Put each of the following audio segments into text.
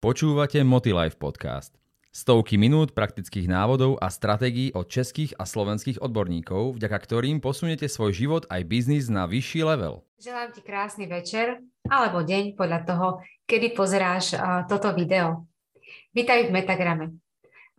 Počúvate Motilife podcast. Stovky minút praktických návodov a stratégií od českých a slovenských odborníkov, vďaka ktorým posunete svoj život aj biznis na vyšší level. Želám ti krásny večer alebo deň podľa toho, kedy pozeráš uh, toto video. Vítaj v Metagrame.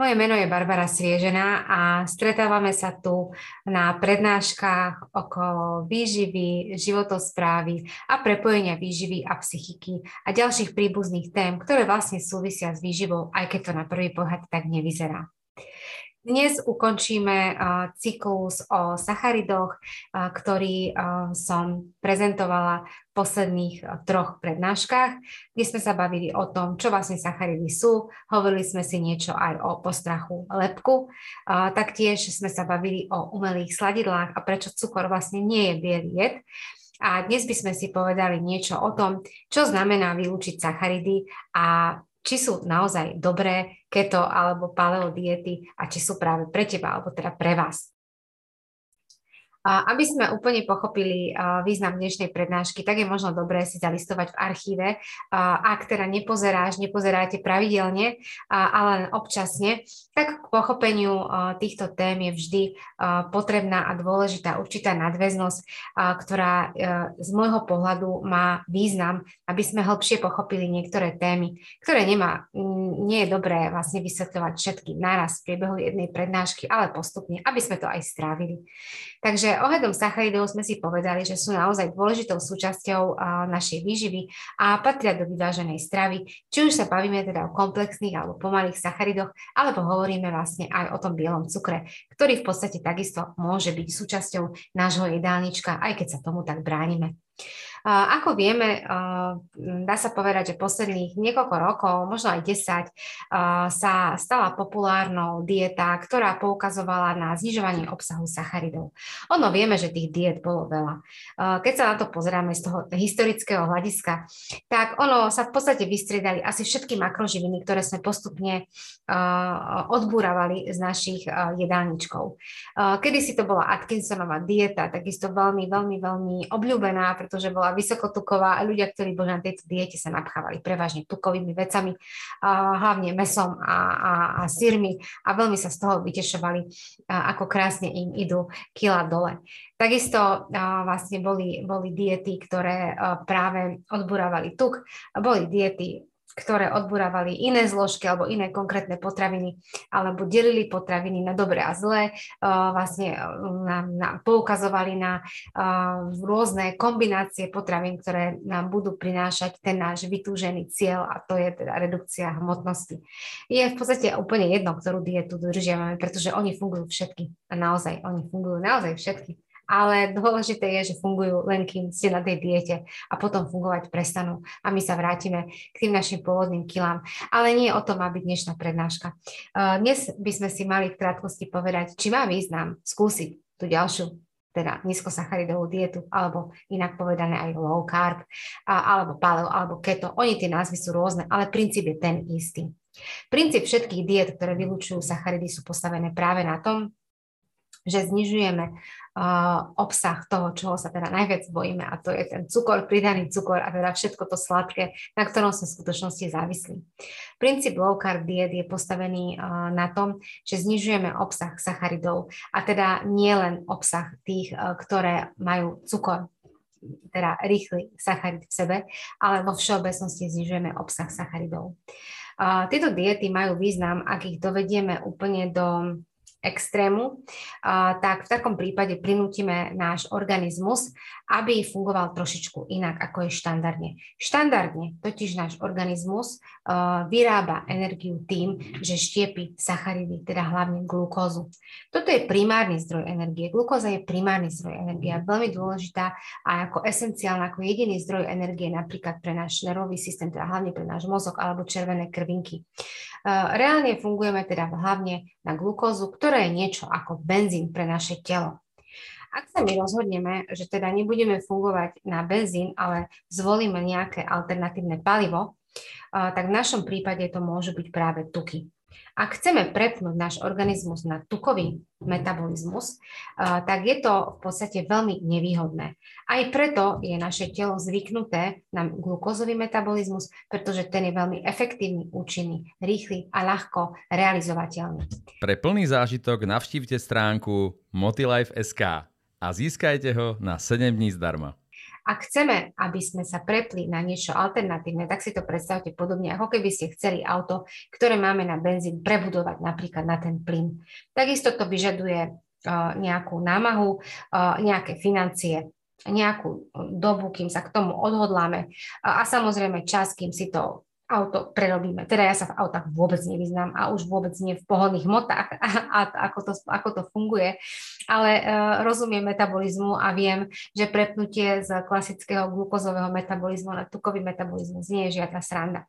Moje meno je Barbara Sviežená a stretávame sa tu na prednáškach okolo výživy, životosprávy a prepojenia výživy a psychiky a ďalších príbuzných tém, ktoré vlastne súvisia s výživou, aj keď to na prvý pohľad tak nevyzerá. Dnes ukončíme cyklus o sacharidoch, ktorý som prezentovala v posledných troch prednáškach, kde sme sa bavili o tom, čo vlastne sacharidy sú. Hovorili sme si niečo aj o postrachu lepku. Taktiež sme sa bavili o umelých sladidlách a prečo cukor vlastne nie je biely jed. A dnes by sme si povedali niečo o tom, čo znamená vylúčiť sacharidy a či sú naozaj dobré keto alebo paleo diety a či sú práve pre teba alebo teda pre vás. Aby sme úplne pochopili význam dnešnej prednášky, tak je možno dobré si zalistovať v archíve. Ak teda nepozeráš, nepozeráte pravidelne, ale len občasne, tak k pochopeniu týchto tém je vždy potrebná a dôležitá určitá nadväznosť, ktorá z môjho pohľadu má význam, aby sme hĺbšie pochopili niektoré témy, ktoré nemá, nie je dobré vlastne vysvetľovať všetky naraz v priebehu jednej prednášky, ale postupne, aby sme to aj strávili. Takže ohľadom sacharidov sme si povedali, že sú naozaj dôležitou súčasťou našej výživy a patria do vyváženej stravy, či už sa bavíme teda o komplexných alebo pomalých sacharidoch, alebo hovoríme vlastne aj o tom bielom cukre, ktorý v podstate takisto môže byť súčasťou nášho jedálnička, aj keď sa tomu tak bránime. Ako vieme, dá sa povedať, že posledných niekoľko rokov, možno aj 10, sa stala populárnou dieta, ktorá poukazovala na znižovanie obsahu sacharidov. Ono vieme, že tých diet bolo veľa. Keď sa na to pozeráme z toho historického hľadiska, tak ono sa v podstate vystriedali asi všetky makroživiny, ktoré sme postupne odbúravali z našich jedálničkov. Kedy si to bola Atkinsonová dieta, takisto veľmi, veľmi, veľmi obľúbená, pretože bola vysokotuková a ľudia, ktorí boli na tejto diete, sa napchávali prevažne tukovými vecami, hlavne mesom a, a, a sírmi a veľmi sa z toho vytešovali, ako krásne im idú kila dole. Takisto vlastne boli, boli diety, ktoré práve odburávali tuk, boli diety ktoré odburávali iné zložky alebo iné konkrétne potraviny, alebo delili potraviny na dobré a zlé, vlastne nám, nám poukazovali na rôzne kombinácie potravín, ktoré nám budú prinášať ten náš vytúžený cieľ a to je teda redukcia hmotnosti. Je v podstate úplne jedno, ktorú dietu držiavame, pretože oni fungujú všetky a naozaj oni fungujú naozaj všetky ale dôležité je, že fungujú len kým ste na tej diete a potom fungovať prestanú a my sa vrátime k tým našim pôvodným kilám. Ale nie o tom má byť dnešná prednáška. Dnes by sme si mali v krátkosti povedať, či má význam skúsiť tú ďalšiu teda nízkosacharidovú dietu, alebo inak povedané aj low carb, alebo paleo, alebo keto. Oni tie názvy sú rôzne, ale princíp je ten istý. Princíp všetkých diet, ktoré vylúčujú sacharidy, sú postavené práve na tom, že znižujeme obsah toho, čoho sa teda najviac bojíme a to je ten cukor, pridaný cukor a teda všetko to sladké, na ktorom sme v skutočnosti závislí. Princíp low carb diet je postavený na tom, že znižujeme obsah sacharidov a teda nie len obsah tých, ktoré majú cukor, teda rýchly sacharid v sebe, ale vo všeobecnosti znižujeme obsah sacharidov. Tieto diety majú význam, ak ich dovedieme úplne do extrému, tak v takom prípade prinútime náš organizmus, aby fungoval trošičku inak, ako je štandardne. Štandardne totiž náš organizmus vyrába energiu tým, že štiepi sacharidy, teda hlavne glukózu. Toto je primárny zdroj energie. Glukóza je primárny zdroj energie a veľmi dôležitá a ako esenciálna, ako jediný zdroj energie napríklad pre náš nervový systém, teda hlavne pre náš mozog alebo červené krvinky. Reálne fungujeme teda hlavne na glukózu, ktorá je niečo ako benzín pre naše telo. Ak sa my rozhodneme, že teda nebudeme fungovať na benzín, ale zvolíme nejaké alternatívne palivo, tak v našom prípade to môžu byť práve tuky. Ak chceme prepnúť náš organizmus na tukový metabolizmus, tak je to v podstate veľmi nevýhodné. Aj preto je naše telo zvyknuté na glukózový metabolizmus, pretože ten je veľmi efektívny, účinný, rýchly a ľahko realizovateľný. Pre plný zážitok navštívte stránku motilife.sk a získajte ho na 7 dní zdarma. Ak chceme, aby sme sa prepli na niečo alternatívne, tak si to predstavte podobne, ako keby ste chceli auto, ktoré máme na benzín, prebudovať napríklad na ten plyn. Takisto to vyžaduje nejakú námahu, nejaké financie, nejakú dobu, kým sa k tomu odhodláme a samozrejme čas, kým si to auto prerobíme. Teda ja sa v autách vôbec nevyznám a už vôbec nie v pohodných motách a, a ako, to, ako to funguje, ale uh, rozumiem metabolizmu a viem, že prepnutie z klasického glukózového metabolizmu na tukový metabolizmus nie je žiadna sranda.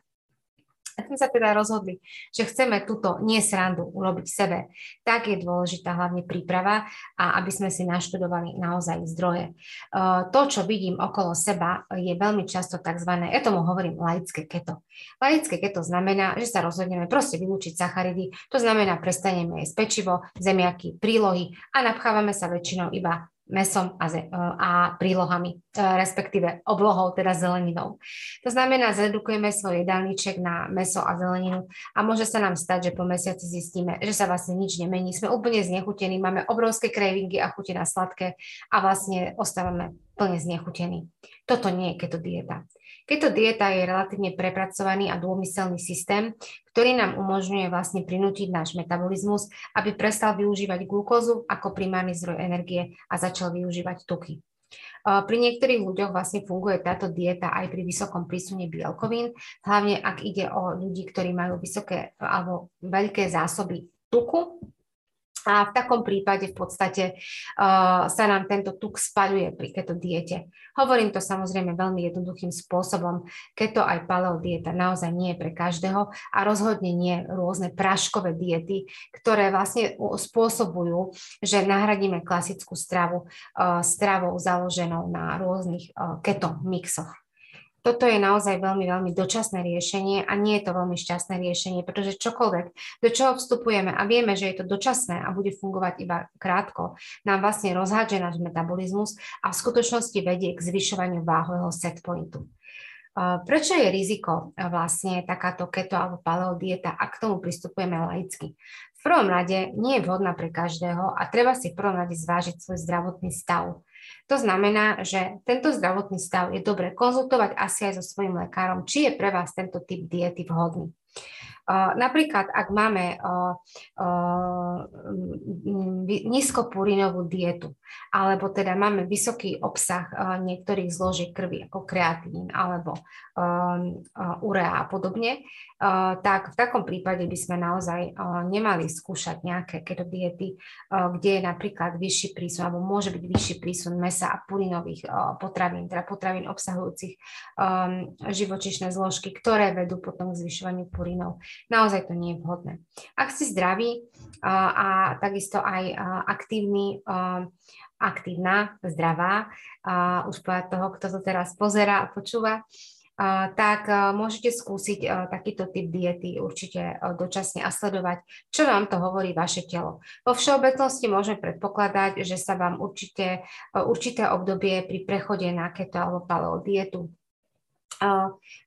A sme sa teda rozhodli, že chceme túto nesrandu urobiť sebe, tak je dôležitá hlavne príprava a aby sme si naštudovali naozaj zdroje. To, čo vidím okolo seba, je veľmi často tzv. ja tomu hovorím laické keto. Laické keto znamená, že sa rozhodneme proste vylúčiť sacharidy, to znamená prestaneme jesť pečivo, zemiaky, prílohy a napchávame sa väčšinou iba mesom a, ze, a prílohami, e, respektíve oblohou, teda zeleninou. To znamená, zredukujeme svoj jedálniček na meso a zeleninu a môže sa nám stať, že po mesiaci zistíme, že sa vlastne nič nemení. Sme úplne znechutení, máme obrovské cravingy a chute na sladké a vlastne ostávame plne znechutení. Toto nie je keto dieta. Keto dieta je relatívne prepracovaný a dômyselný systém, ktorý nám umožňuje vlastne prinútiť náš metabolizmus, aby prestal využívať glukózu ako primárny zdroj energie a začal využívať tuky. Pri niektorých ľuďoch vlastne funguje táto dieta aj pri vysokom prísune bielkovín, hlavne ak ide o ľudí, ktorí majú vysoké alebo veľké zásoby tuku, a v takom prípade v podstate uh, sa nám tento tuk spaľuje pri keto diete. Hovorím to samozrejme veľmi jednoduchým spôsobom. Keto aj paleo dieta naozaj nie je pre každého a rozhodne nie rôzne praškové diety, ktoré vlastne spôsobujú, že nahradíme klasickú stravu uh, stravou založenou na rôznych uh, keto mixoch toto je naozaj veľmi, veľmi dočasné riešenie a nie je to veľmi šťastné riešenie, pretože čokoľvek, do čoho vstupujeme a vieme, že je to dočasné a bude fungovať iba krátko, nám vlastne rozhádže náš metabolizmus a v skutočnosti vedie k zvyšovaniu váhového setpointu. Prečo je riziko vlastne takáto keto alebo paleo dieta, ak k tomu pristupujeme laicky? V prvom rade nie je vhodná pre každého a treba si v prvom rade zvážiť svoj zdravotný stav. To znamená, že tento zdravotný stav je dobre konzultovať asi aj so svojím lekárom, či je pre vás tento typ diety vhodný. Napríklad, ak máme nízkopurinovú dietu, alebo teda máme vysoký obsah niektorých zložiek krvi, ako kreatín alebo urea a podobne, tak v takom prípade by sme naozaj nemali skúšať nejaké keto diety, kde je napríklad vyšší prísun, alebo môže byť vyšší prísun mesa a purinových potravín, teda potravín obsahujúcich živočišné zložky, ktoré vedú potom k zvyšovaniu purinov. Naozaj to nie je vhodné. Ak si zdravý a takisto aj aktívny, aktívna, zdravá, už povedať toho, kto to teraz pozera a počúva, tak môžete skúsiť takýto typ diety určite dočasne a sledovať, čo vám to hovorí vaše telo. Vo všeobecnosti môžeme predpokladať, že sa vám určite, určité obdobie pri prechode na keto alebo paleo dietu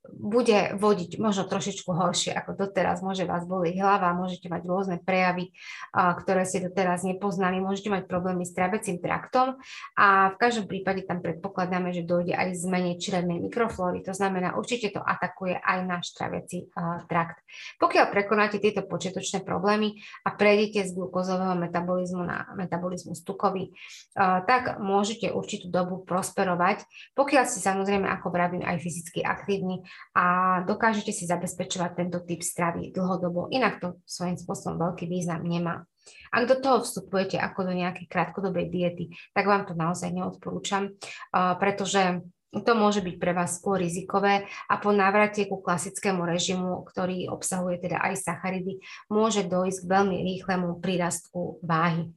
bude vodiť možno trošičku horšie ako doteraz. Môže vás boliť hlava, môžete mať rôzne prejavy, ktoré ste doteraz nepoznali, môžete mať problémy s trávecím traktom a v každom prípade tam predpokladáme, že dojde aj zmene črednej mikroflóry. To znamená, určite to atakuje aj náš trávecí trakt. Pokiaľ prekonáte tieto počiatočné problémy a prejdete z glukózového metabolizmu na metabolizmus tukový, tak môžete určitú dobu prosperovať, pokiaľ si samozrejme, ako vravím, aj fyzicky aktívni a dokážete si zabezpečovať tento typ stravy dlhodobo. Inak to svojím spôsobom veľký význam nemá. Ak do toho vstupujete ako do nejakej krátkodobej diety, tak vám to naozaj neodporúčam, pretože to môže byť pre vás skôr rizikové a po návrate ku klasickému režimu, ktorý obsahuje teda aj sacharidy, môže dojsť k veľmi rýchlemu prírastku váhy.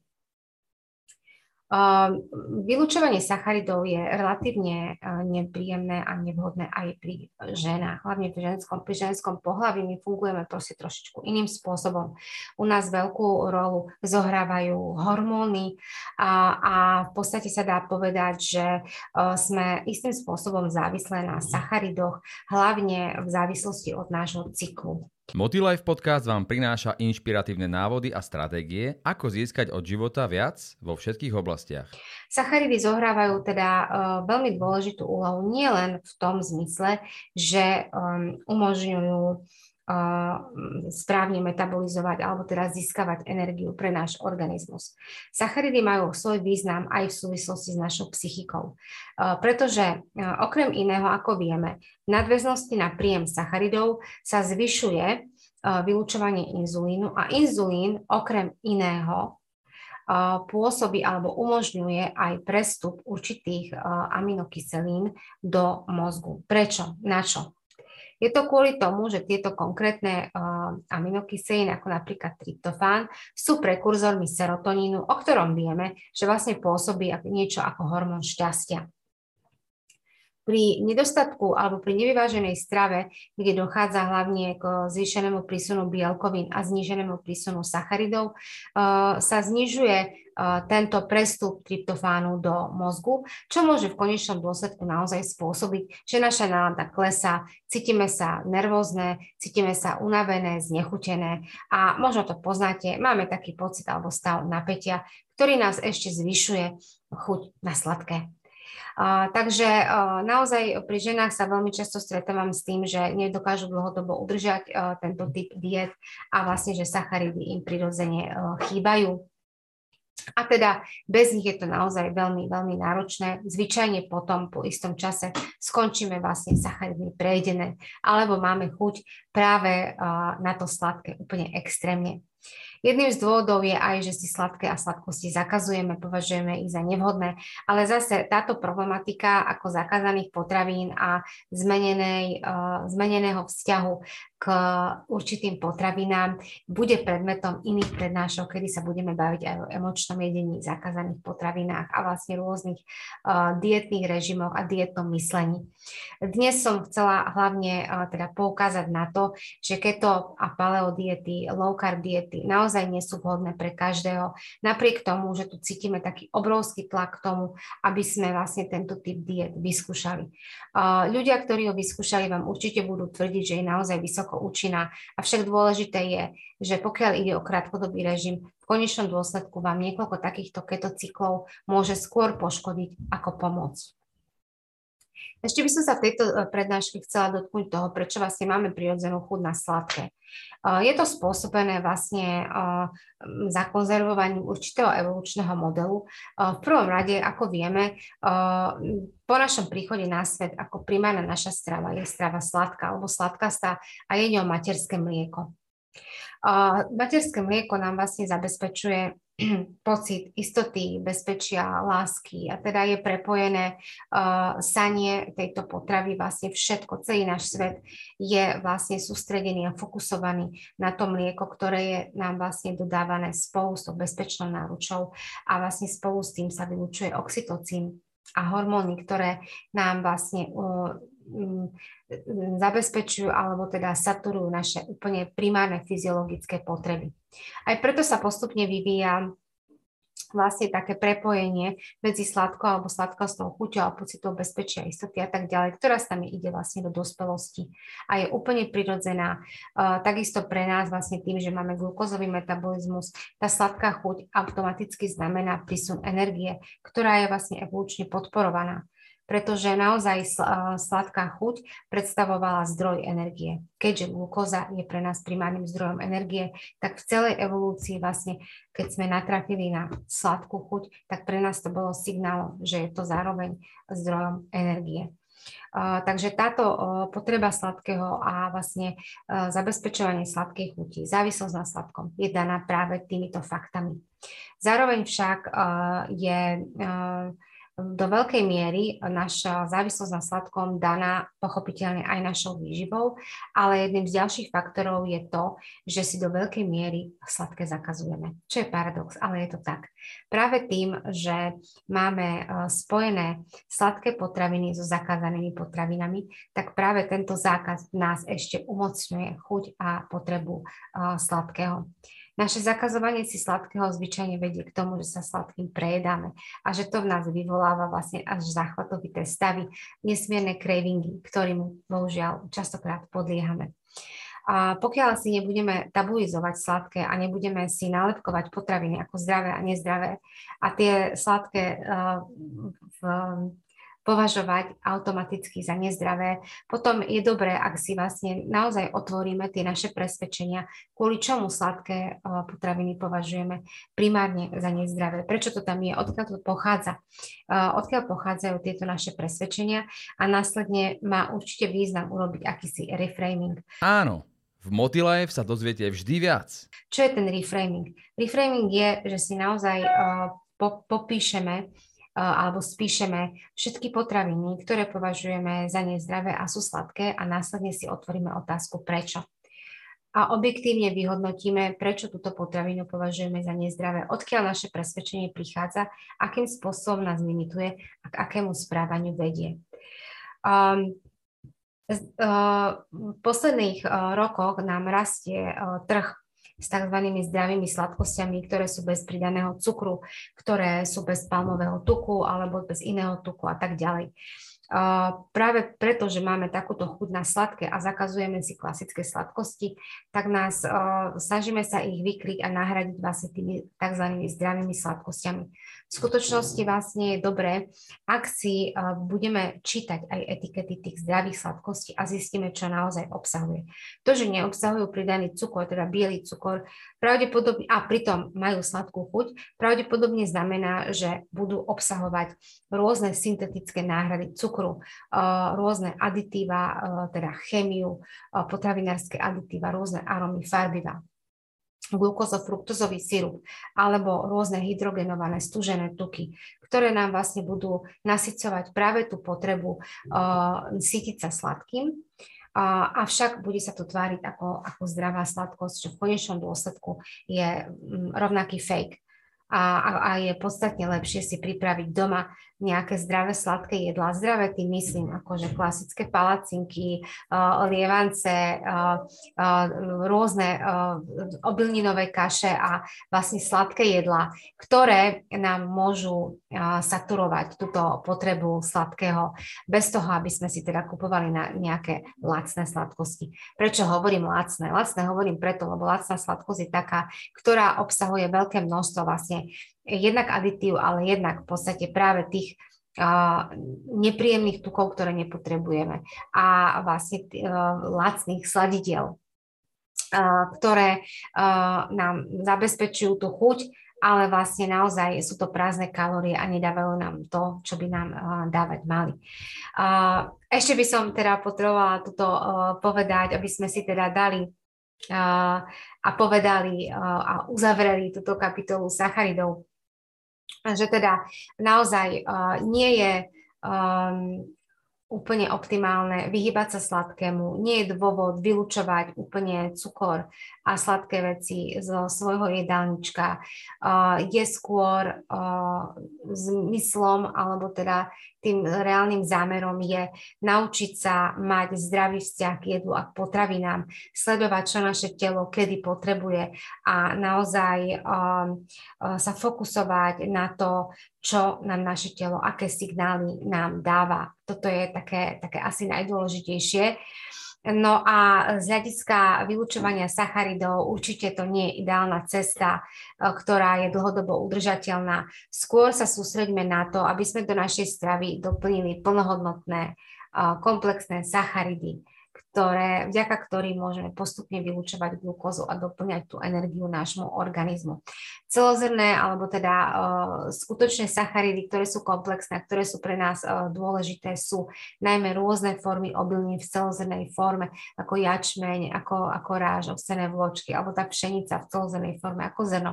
Ehm, vylúčovanie sacharidov je relatívne eh, nepríjemné a nevhodné aj pri ženách, hlavne pri ženskom, pri ženskom pohľavi my fungujeme proste trošičku iným spôsobom. U nás veľkú rolu zohrávajú hormóny a, a v podstate sa dá povedať, že eh, sme istým spôsobom závislé na sacharidoch, hlavne v závislosti od nášho cyklu. Motilife podcast vám prináša inšpiratívne návody a stratégie, ako získať od života viac vo všetkých oblastiach. Sacharidy zohrávajú teda uh, veľmi dôležitú úlohu nielen v tom zmysle, že um, umožňujú správne metabolizovať alebo teda získavať energiu pre náš organizmus. Sacharidy majú svoj význam aj v súvislosti s našou psychikou, pretože okrem iného, ako vieme, v nadväznosti na príjem sacharidov sa zvyšuje vylúčovanie inzulínu a inzulín okrem iného pôsobí alebo umožňuje aj prestup určitých aminokyselín do mozgu. Prečo? Na čo? Je to kvôli tomu, že tieto konkrétne uh, aminokyseliny, ako napríklad tryptofán, sú prekurzormi serotonínu, o ktorom vieme, že vlastne pôsobí niečo ako hormón šťastia pri nedostatku alebo pri nevyváženej strave, kde dochádza hlavne k zvýšenému prísunu bielkovín a zníženému prísunu sacharidov, uh, sa znižuje tento prestup tryptofánu do mozgu, čo môže v konečnom dôsledku naozaj spôsobiť, že naša nálada klesá, cítime sa nervózne, cítime sa unavené, znechutené a možno to poznáte, máme taký pocit alebo stav napätia, ktorý nás ešte zvyšuje chuť na sladké. Takže naozaj pri ženách sa veľmi často stretávam s tým, že nedokážu dlhodobo udržať tento typ diet a vlastne, že sacharidy im prirodzene chýbajú. A teda bez nich je to naozaj veľmi, veľmi náročné. Zvyčajne potom po istom čase skončíme vlastne sacharidmi prejdené, alebo máme chuť práve na to sladké úplne extrémne. Jedným z dôvodov je aj, že si sladké a sladkosti zakazujeme, považujeme ich za nevhodné, ale zase táto problematika ako zakázaných potravín a zmenenej, uh, zmeneného vzťahu k určitým potravinám bude predmetom iných prednášok, kedy sa budeme baviť aj o emočnom jedení, zakázaných potravinách a vlastne rôznych uh, dietných režimoch a dietnom myslení. Dnes som chcela hlavne uh, teda poukázať na to, že keto a paleo diety, low carb diety naozaj nie sú vhodné pre každého. Napriek tomu, že tu cítime taký obrovský tlak k tomu, aby sme vlastne tento typ diet vyskúšali. Ľudia, ktorí ho vyskúšali, vám určite budú tvrdiť, že je naozaj vysoko účinná. Avšak dôležité je, že pokiaľ ide o krátkodobý režim, v konečnom dôsledku vám niekoľko takýchto ketocyklov môže skôr poškodiť ako pomôcť. Ešte by som sa v tejto e, prednáške chcela dotknúť toho, prečo vlastne máme prirodzenú chuť na sladké. E, je to spôsobené vlastne e, zakonzervovaním určitého evolučného modelu. V prvom rade, ako vieme, po našom príchode na svet ako primárna naša strava je strava sladká alebo sladkastá a je ňou materské mlieko. Materské mlieko nám vlastne zabezpečuje pocit istoty, bezpečia, lásky a teda je prepojené uh, sanie tejto potravy, vlastne všetko, celý náš svet je vlastne sústredený a fokusovaný na to mlieko, ktoré je nám vlastne dodávané spolu s tou bezpečnou náručou a vlastne spolu s tým sa vylúčuje oxytocín a hormóny, ktoré nám vlastne uh, zabezpečujú alebo teda saturujú naše úplne primárne fyziologické potreby. Aj preto sa postupne vyvíja vlastne také prepojenie medzi sladkou alebo sladkostnou chuťou a pocitou bezpečia, istoty a tak ďalej, ktorá sa mi ide vlastne do dospelosti a je úplne prirodzená. Uh, takisto pre nás vlastne tým, že máme glukózový metabolizmus, tá sladká chuť automaticky znamená prísun energie, ktorá je vlastne evolučne podporovaná pretože naozaj sladká chuť predstavovala zdroj energie. Keďže glukóza je pre nás primárnym zdrojom energie, tak v celej evolúcii vlastne, keď sme natrafili na sladkú chuť, tak pre nás to bolo signálom, že je to zároveň zdrojom energie. Uh, takže táto uh, potreba sladkého a vlastne zabezpečovanie sladkej chuti, závislosť na sladkom je daná práve týmito faktami. Zároveň však je do veľkej miery naša závislosť na sladkom daná pochopiteľne aj našou výživou, ale jedným z ďalších faktorov je to, že si do veľkej miery sladké zakazujeme. Čo je paradox, ale je to tak. Práve tým, že máme e, spojené sladké potraviny so zakázanými potravinami, tak práve tento zákaz nás ešte umocňuje chuť a potrebu e, sladkého. Naše zakazovanie si sladkého zvyčajne vedie k tomu, že sa sladkým prejedáme a že to v nás vyvoláva vlastne až záchvatovité stavy, nesmierne cravingy, ktorým bohužiaľ častokrát podliehame. A pokiaľ si nebudeme tabuizovať sladké a nebudeme si nálepkovať potraviny ako zdravé a nezdravé a tie sladké uh, v, považovať automaticky za nezdravé. Potom je dobré, ak si vlastne naozaj otvoríme tie naše presvedčenia, kvôli čomu sladké eh, potraviny považujeme primárne za nezdravé. Prečo to tam je, odkiaľ to pochádza, eh, odkiaľ pochádzajú tieto naše presvedčenia a následne má určite význam urobiť akýsi reframing. Áno, v Motilife sa dozviete vždy viac. Čo je ten reframing? Reframing je, že si naozaj uh, po, popíšeme alebo spíšeme všetky potraviny, ktoré považujeme za nezdravé a sú sladké a následne si otvoríme otázku prečo. A objektívne vyhodnotíme, prečo túto potravinu považujeme za nezdravé, odkiaľ naše presvedčenie prichádza, akým spôsobom nás limituje a k akému správaniu vedie. Um, v posledných rokoch nám rastie trh s tzv. zdravými sladkosťami, ktoré sú bez pridaného cukru, ktoré sú bez palmového tuku alebo bez iného tuku a tak ďalej. Práve preto, že máme takúto chuť na sladké a zakazujeme si klasické sladkosti, tak nás snažíme sa ich vykryť a nahradiť vlastne tými tzv. zdravými sladkosťami. V skutočnosti vlastne je dobré, ak si budeme čítať aj etikety tých zdravých sladkostí a zistíme, čo naozaj obsahuje. To, že neobsahujú pridaný cukor, teda biely cukor, pravdepodobne, a pritom majú sladkú chuť, pravdepodobne znamená, že budú obsahovať rôzne syntetické náhrady cukru, rôzne aditíva, teda chemiu, potravinárske aditíva, rôzne arómy, farbiva glukózofruktozový alebo rôzne hydrogenované stúžené tuky, ktoré nám vlastne budú nasycovať práve tú potrebu uh, sytiť sa sladkým, uh, avšak bude sa to tváriť ako, ako zdravá sladkosť, čo v konečnom dôsledku je um, rovnaký fake. A, a, a je podstatne lepšie si pripraviť doma nejaké zdravé sladké jedlá. Zdravé tým myslím, akože klasické palacinky, uh, lievance, uh, uh, rôzne obilninové kaše a vlastne sladké jedlá, ktoré nám môžu saturovať túto potrebu sladkého bez toho, aby sme si teda kupovali na nejaké lacné sladkosti. Prečo hovorím lacné? Lacné hovorím preto, lebo lacná sladkosť je taká, ktorá obsahuje veľké množstvo vlastne jednak aditív, ale jednak v podstate práve tých uh, nepríjemných tukov, ktoré nepotrebujeme a vlastne uh, lacných sladidiel, ktoré uh, nám zabezpečujú tú chuť, ale vlastne naozaj sú to prázdne kalórie a nedávajú nám to, čo by nám uh, dávať mali. Ešte by som teda potrebovala toto povedať, aby sme si teda dali a povedali a uzavreli túto kapitolu sacharidov že teda naozaj nie je um, úplne optimálne vyhybať sa sladkému. Nie je dôvod vylúčovať úplne cukor a sladké veci zo svojho jedálnička. Uh, je skôr uh, zmyslom alebo teda tým reálnym zámerom je naučiť sa mať zdravý vzťah k jedlu a k potravinám, sledovať, čo naše telo kedy potrebuje a naozaj um, uh, sa fokusovať na to, čo nám naše telo, aké signály nám dáva. Toto je také, také asi najdôležitejšie. No a z hľadiska vylúčovania sacharidov určite to nie je ideálna cesta, e, ktorá je dlhodobo udržateľná. Skôr sa sústreďme na to, aby sme do našej stravy doplnili plnohodnotné e, komplexné sacharidy, ktoré, vďaka ktorým môžeme postupne vylúčovať glukózu a doplňať tú energiu nášmu organizmu. Celozrné alebo teda uh, skutočné sacharidy, ktoré sú komplexné, ktoré sú pre nás uh, dôležité, sú najmä rôzne formy obilnín v celozrnej forme, ako jačmeň, ako, ako ráž, ovsené vločky, alebo tá pšenica v celozrnej forme, ako zrno.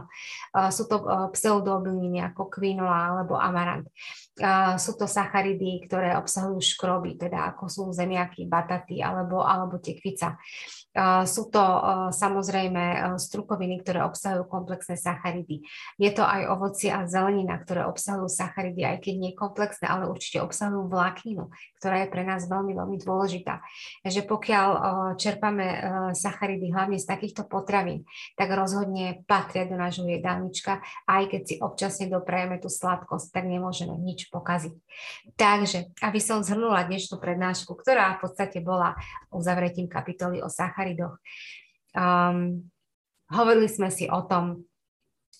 Uh, sú to uh, pseudoobilniny ako kvinola alebo amarant. Uh, sú to sacharidy, ktoré obsahujú škroby, teda ako sú zemiaky, bataty alebo, alebo tekvica. Sú to samozrejme strukoviny, ktoré obsahujú komplexné sacharidy. Je to aj ovocie a zelenina, ktoré obsahujú sacharidy, aj keď nie komplexné, ale určite obsahujú vlákninu, ktorá je pre nás veľmi, veľmi dôležitá. Takže pokiaľ čerpame sacharidy hlavne z takýchto potravín, tak rozhodne patria do nášho jedálnička, aj keď si občasne doprajeme tú sladkosť, tak nemôžeme nič pokaziť. Takže, aby som zhrnula dnešnú prednášku, ktorá v podstate bola uzavretím kapitoly o sacharidoch. Um, hovorili sme si o tom,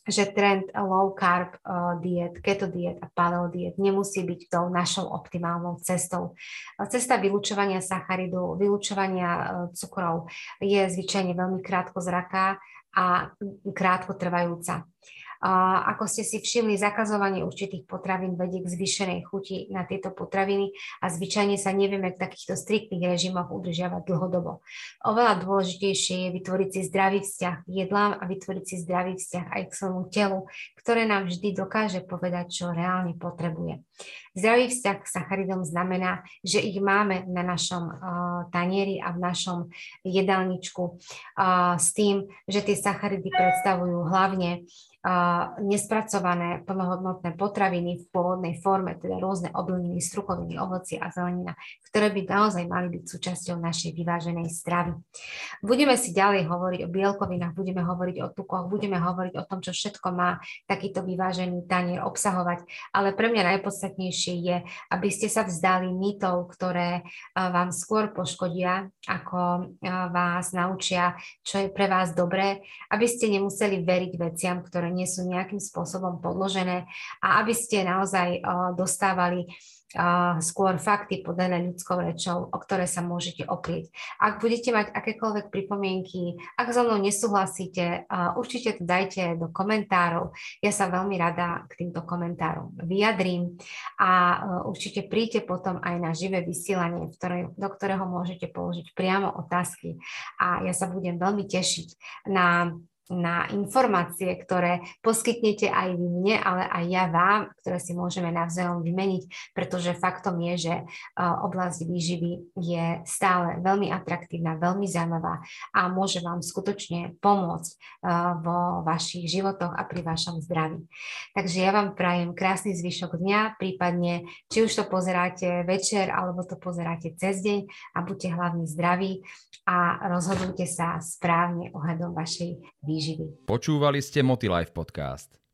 že trend low carb uh, diet, keto diet a paleo diet nemusí byť tou našou optimálnou cestou. Cesta vylúčovania sacharidu, vylúčovania uh, cukrov je zvyčajne veľmi krátko zraká a krátko trvajúca. Ako ste si všimli, zakazovanie určitých potravín vedie k zvýšenej chuti na tieto potraviny a zvyčajne sa nevieme v takýchto striktných režimoch udržiavať dlhodobo. Oveľa dôležitejšie je vytvoriť si zdravý vzťah k jedlám a vytvoriť si zdravý vzťah aj k svojmu telu, ktoré nám vždy dokáže povedať, čo reálne potrebuje. Zdravý vzťah k sacharidom znamená, že ich máme na našom uh, tanieri a v našom jedálničku uh, s tým, že tie sacharidy predstavujú hlavne nespracované plnohodnotné potraviny v pôvodnej forme, teda rôzne obilniny, strukoviny, ovocie a zelenina, ktoré by naozaj mali byť súčasťou našej vyváženej stravy. Budeme si ďalej hovoriť o bielkovinách, budeme hovoriť o tukoch, budeme hovoriť o tom, čo všetko má takýto vyvážený tanier obsahovať, ale pre mňa najpodstatnejšie je, aby ste sa vzdali mýtov, ktoré vám skôr poškodia, ako vás naučia, čo je pre vás dobré, aby ste nemuseli veriť veciam, ktoré nie sú nejakým spôsobom podložené a aby ste naozaj dostávali skôr fakty podané ľudskou rečou, o ktoré sa môžete oprieť. Ak budete mať akékoľvek pripomienky, ak so mnou nesúhlasíte, určite to dajte do komentárov. Ja sa veľmi rada k týmto komentárom vyjadrím a určite príďte potom aj na živé vysielanie, do ktorého môžete položiť priamo otázky a ja sa budem veľmi tešiť na na informácie, ktoré poskytnete aj vy mne, ale aj ja vám, ktoré si môžeme navzájom vymeniť, pretože faktom je, že oblasť výživy je stále veľmi atraktívna, veľmi zaujímavá a môže vám skutočne pomôcť vo vašich životoch a pri vašom zdraví. Takže ja vám prajem krásny zvyšok dňa, prípadne či už to pozeráte večer, alebo to pozeráte cez deň a buďte hlavne zdraví a rozhodujte sa správne ohľadom vašej výživy výživy. Počúvali ste Motilife podcast.